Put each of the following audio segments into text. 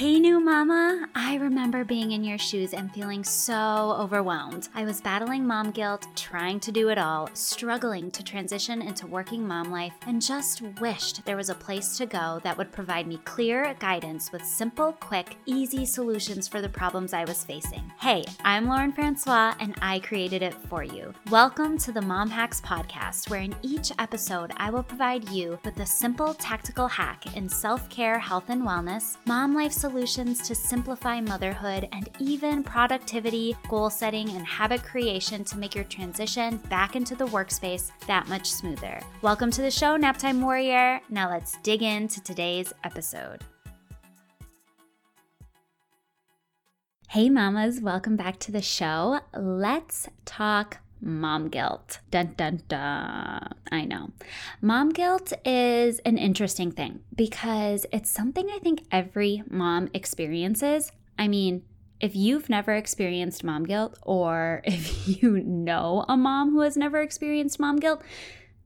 Hey, new mama. I remember being in your shoes and feeling so overwhelmed. I was battling mom guilt, trying to do it all, struggling to transition into working mom life, and just wished there was a place to go that would provide me clear guidance with simple, quick, easy solutions for the problems I was facing. Hey, I'm Lauren Francois, and I created it for you. Welcome to the Mom Hacks Podcast, where in each episode, I will provide you with a simple tactical hack in self care, health, and wellness, mom life solutions to simplify motherhood, and even productivity, goal setting, and habit creation to make your transition back into the workspace that much smoother. Welcome to the show, Naptime Warrior. Now let's dig into today's episode. Hey, mamas, welcome back to the show. Let's talk mom guilt. Dun dun dun. I know. Mom guilt is an interesting thing because it's something I think every mom experiences. I mean, if you've never experienced mom guilt, or if you know a mom who has never experienced mom guilt,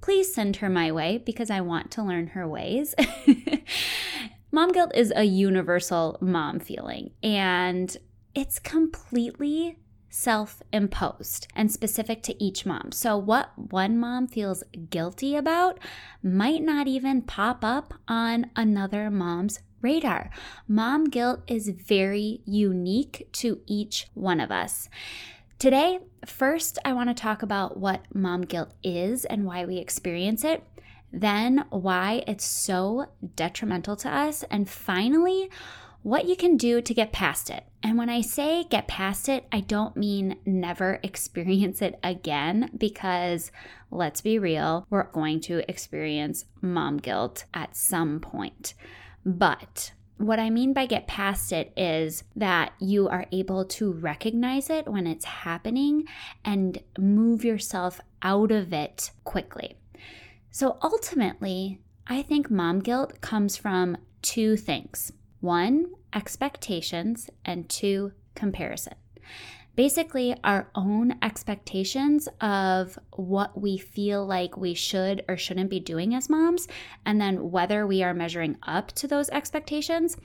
please send her my way because I want to learn her ways. mom guilt is a universal mom feeling, and it's completely self imposed and specific to each mom. So, what one mom feels guilty about might not even pop up on another mom's radar. Mom guilt is very unique to each one of us. Today, first, I want to talk about what mom guilt is and why we experience it. Then, why it's so detrimental to us. And finally, what you can do to get past it. And when I say get past it, I don't mean never experience it again because let's be real, we're going to experience mom guilt at some point. But what I mean by get past it is that you are able to recognize it when it's happening and move yourself out of it quickly. So ultimately, I think mom guilt comes from two things. One, expectations, and two, comparison. Basically, our own expectations of what we feel like we should or shouldn't be doing as moms, and then whether we are measuring up to those expectations,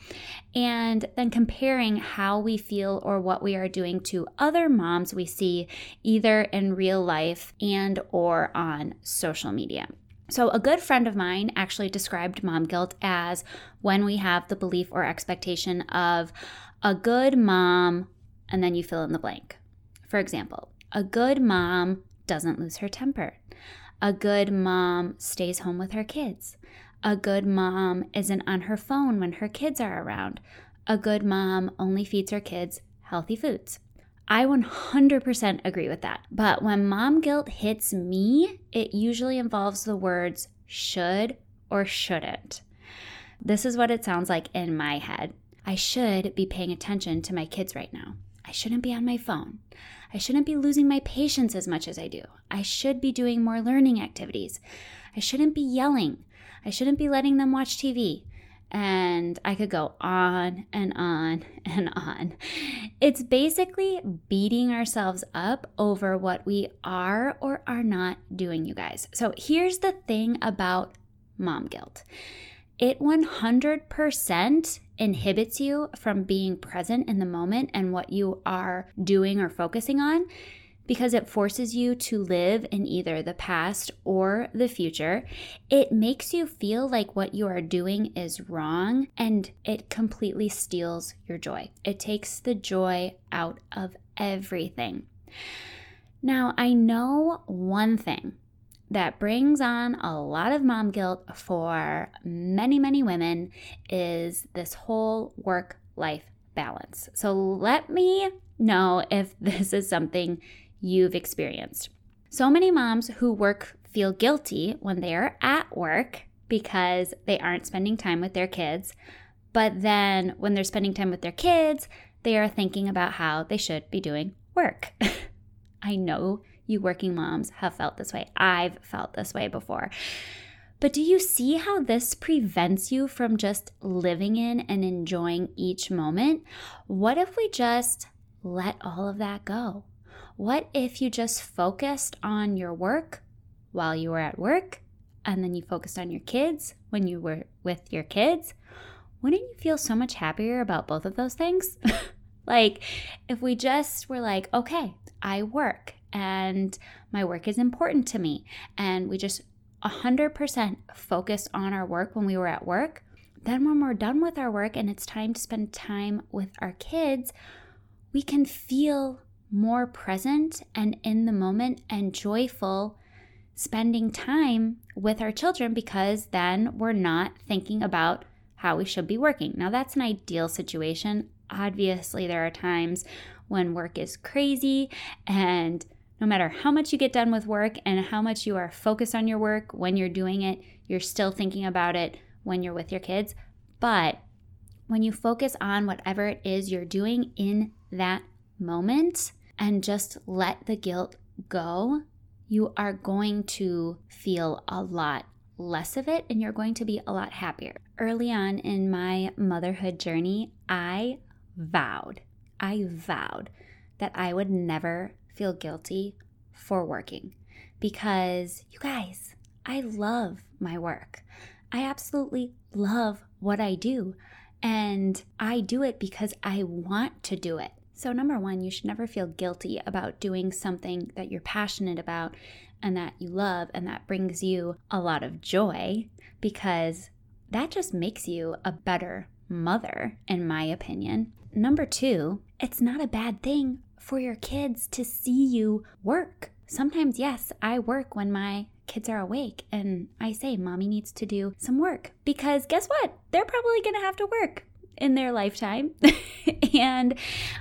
and then comparing how we feel or what we are doing to other moms we see either in real life and or on social media. So, a good friend of mine actually described mom guilt as when we have the belief or expectation of a good mom, and then you fill in the blank. For example, a good mom doesn't lose her temper. A good mom stays home with her kids. A good mom isn't on her phone when her kids are around. A good mom only feeds her kids healthy foods. I 100% agree with that. But when mom guilt hits me, it usually involves the words should or shouldn't. This is what it sounds like in my head. I should be paying attention to my kids right now. I shouldn't be on my phone. I shouldn't be losing my patience as much as I do. I should be doing more learning activities. I shouldn't be yelling. I shouldn't be letting them watch TV. And I could go on and on and on. It's basically beating ourselves up over what we are or are not doing, you guys. So here's the thing about mom guilt it 100% inhibits you from being present in the moment and what you are doing or focusing on because it forces you to live in either the past or the future. It makes you feel like what you are doing is wrong and it completely steals your joy. It takes the joy out of everything. Now, I know one thing that brings on a lot of mom guilt for many, many women is this whole work life balance. So let me know if this is something you've experienced. So many moms who work feel guilty when they are at work because they aren't spending time with their kids. But then when they're spending time with their kids, they are thinking about how they should be doing work. I know you working moms have felt this way. I've felt this way before. But do you see how this prevents you from just living in and enjoying each moment? What if we just let all of that go? What if you just focused on your work while you were at work and then you focused on your kids when you were with your kids? wouldn't you feel so much happier about both of those things? like, if we just were like, okay, I work and my work is important to me, and we just 100% focus on our work when we were at work, then when we're done with our work and it's time to spend time with our kids, we can feel more present and in the moment and joyful spending time with our children because then we're not thinking about how we should be working. Now, that's an ideal situation. Obviously, there are times when work is crazy, and no matter how much you get done with work and how much you are focused on your work when you're doing it, you're still thinking about it when you're with your kids. But when you focus on whatever it is you're doing in that moment and just let the guilt go, you are going to feel a lot less of it and you're going to be a lot happier. Early on in my motherhood journey, I vowed, I vowed that I would never feel guilty for working because you guys, I love my work. I absolutely love what I do. And I do it because I want to do it. So, number one, you should never feel guilty about doing something that you're passionate about and that you love and that brings you a lot of joy because that just makes you a better mother, in my opinion. Number two, it's not a bad thing for your kids to see you work. Sometimes, yes, I work when my kids are awake and I say, Mommy needs to do some work because guess what? They're probably to have to work in their lifetime. and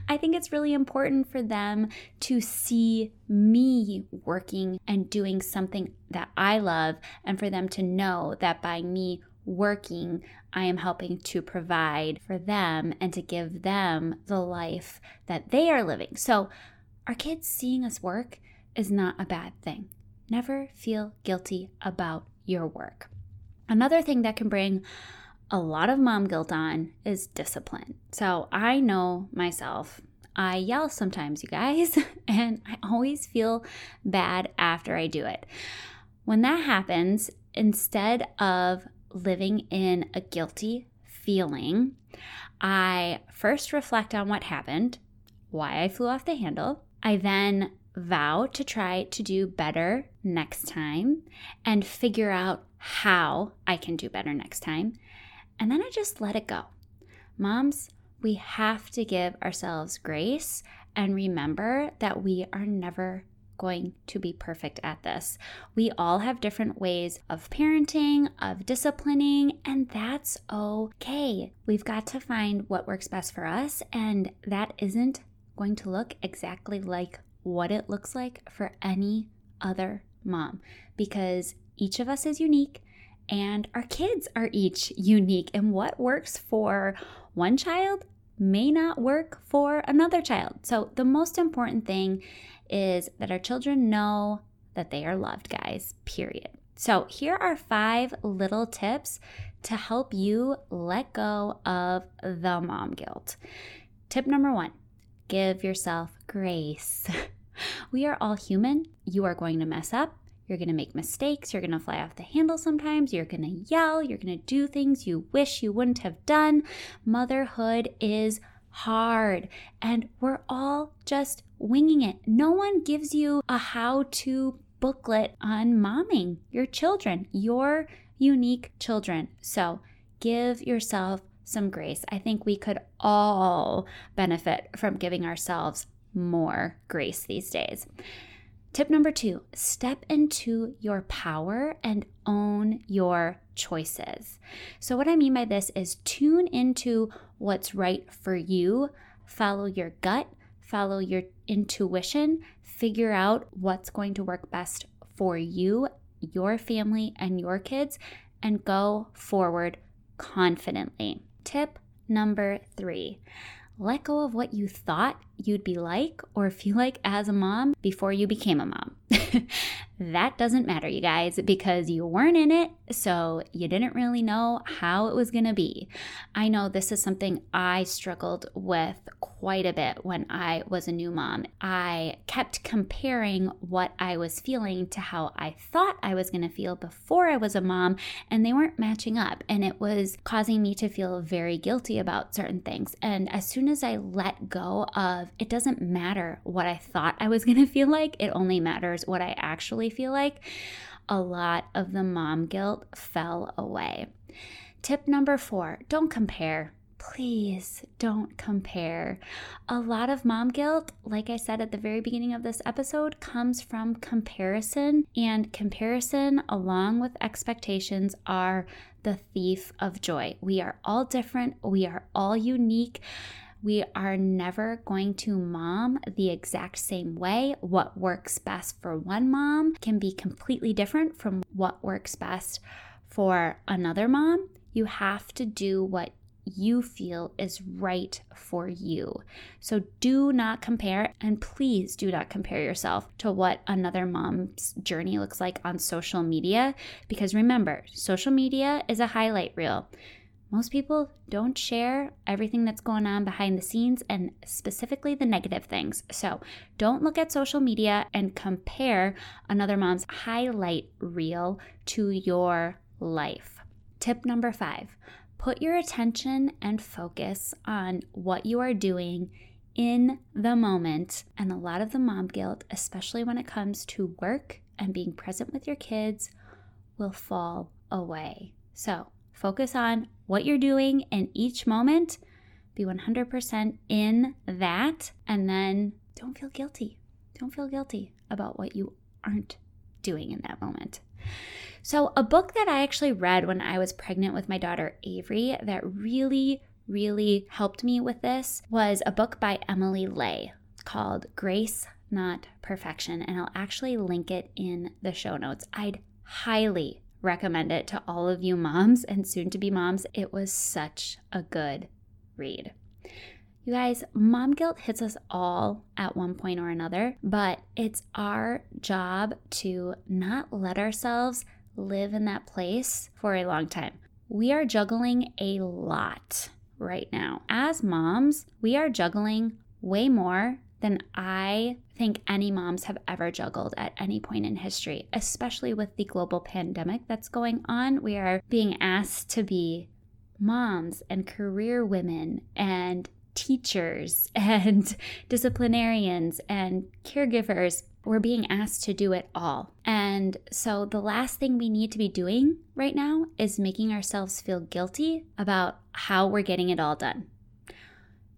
I think it's really important for them to see me working and doing something that I love, and for them to know that by me working, I am helping to provide for them and to give them the life that they are living. So, our kids seeing us work is not a bad thing. Never feel guilty about your work. Another thing that can bring a lot of mom guilt on is discipline. So I know myself. I yell sometimes, you guys, and I always feel bad after I do it. When that happens, instead of living in a guilty feeling, I first reflect on what happened, why I flew off the handle. I then vow to try to do better next time and figure out how I can do better next time. And then I just let it go. Moms, we have to give ourselves grace and remember that we are never going to be perfect at this. We all have different ways of parenting, of disciplining, and that's okay. We've got to find what works best for us, and that isn't going to look exactly like what it looks like for any other mom because each of us is unique and our kids are each unique. And what works for one child may not work for another child. So, the most important thing is that our children know that they are loved, guys, period. So, here are five little tips to help you let go of the mom guilt. Tip number one give yourself grace. we are all human. You are going to mess up. You're going to make mistakes. You're going to fly off the handle sometimes. You're going to yell. You're going to do things you wish you wouldn't have done. Motherhood is hard and we're all just winging it. No one gives you a how to booklet on momming your children, your unique children. So give yourself some grace. I think we could all benefit from giving ourselves more grace these days. Tip number two step into your power and own your choices. So, what I mean by this is tune into what's right for you, follow your gut, follow your intuition, figure out what's going to work best for you, your family, and your kids, and go forward confidently. Tip number three let go of what you thought you'd be like or feel like as a mom before you became a mom. that doesn't matter, you guys, because you weren't in it, so you didn't really know how it was going to be. I know this is something I struggled with quite a bit when I was a new mom. I kept comparing what I was feeling to how I thought I was going to feel before I was a mom, and they weren't matching up. And it was causing me to feel very guilty about certain things. And as soon as I let go of it doesn't matter what I thought I was going to feel like, it only matters what I actually feel like, a lot of the mom guilt fell away. Tip number four don't compare. Please don't compare. A lot of mom guilt, like I said at the very beginning of this episode, comes from comparison, and comparison, along with expectations, are the thief of joy. We are all different, we are all unique. We are never going to mom the exact same way. What works best for one mom can be completely different from what works best for another mom. You have to do what you feel is right for you. So do not compare, and please do not compare yourself to what another mom's journey looks like on social media. Because remember, social media is a highlight reel. Most people don't share everything that's going on behind the scenes and specifically the negative things. So don't look at social media and compare another mom's highlight reel to your life. Tip number five put your attention and focus on what you are doing in the moment. And a lot of the mom guilt, especially when it comes to work and being present with your kids, will fall away. So focus on what you're doing in each moment, be 100% in that, and then don't feel guilty. Don't feel guilty about what you aren't doing in that moment. So, a book that I actually read when I was pregnant with my daughter Avery that really, really helped me with this was a book by Emily Ley called Grace, Not Perfection. And I'll actually link it in the show notes. I'd highly recommend it to all of you moms and soon to be moms. It was such a good read. You guys, mom guilt hits us all at one point or another, but it's our job to not let ourselves live in that place for a long time. We are juggling a lot right now. As moms, we are juggling way more than I think any moms have ever juggled at any point in history, especially with the global pandemic that's going on. We are being asked to be moms and career women and teachers and disciplinarians and caregivers. We're being asked to do it all. And so, the last thing we need to be doing right now is making ourselves feel guilty about how we're getting it all done.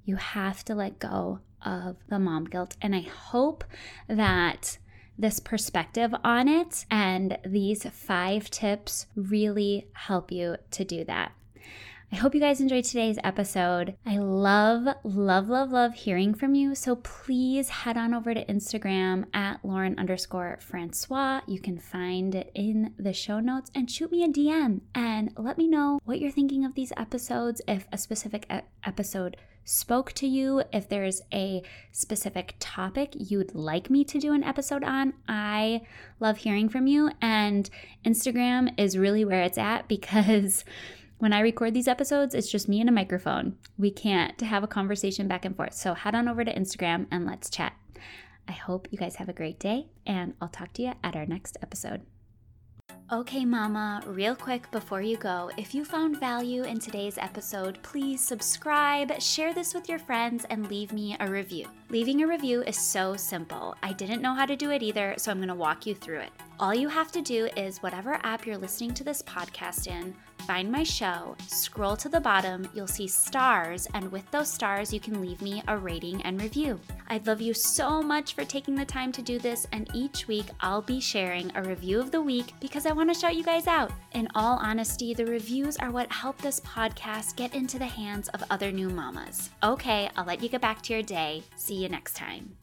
You have to let go of the mom guilt. And I hope that this perspective on it and these five tips really help you to do that. I hope you guys enjoyed today's episode. I love, love, love, love hearing from you. So please head on over to Instagram at Lauren underscore Francois. You can find it in the show notes and shoot me a DM and let me know what you're thinking of these episodes. If a specific episode spoke to you, if there's a specific topic you'd like me to do an episode on, I love hearing from you. And Instagram is really where it's at because when I record these episodes, it's just me and a microphone. We can't have a conversation back and forth. So head on over to Instagram and let's chat. I hope you guys have a great day, and I'll talk to you at our next episode. Okay, Mama, real quick before you go, if you found value in today's episode, please subscribe, share this with your friends, and leave me a review. Leaving a review is so simple. I didn't know how to do it either, so I'm to walk you through it. All you have to do is whatever app you're listening to this podcast in, find my show, scroll to the bottom, you'll see stars, and with those stars, you can leave me a rating and review. I'd love you so much for taking the time to do this, and each week I'll be sharing a review of the week because I want to shout you guys out. In all honesty, the reviews are what help this podcast get into the hands of other new mamas. Okay, I'll let you get back to your day. See you next time.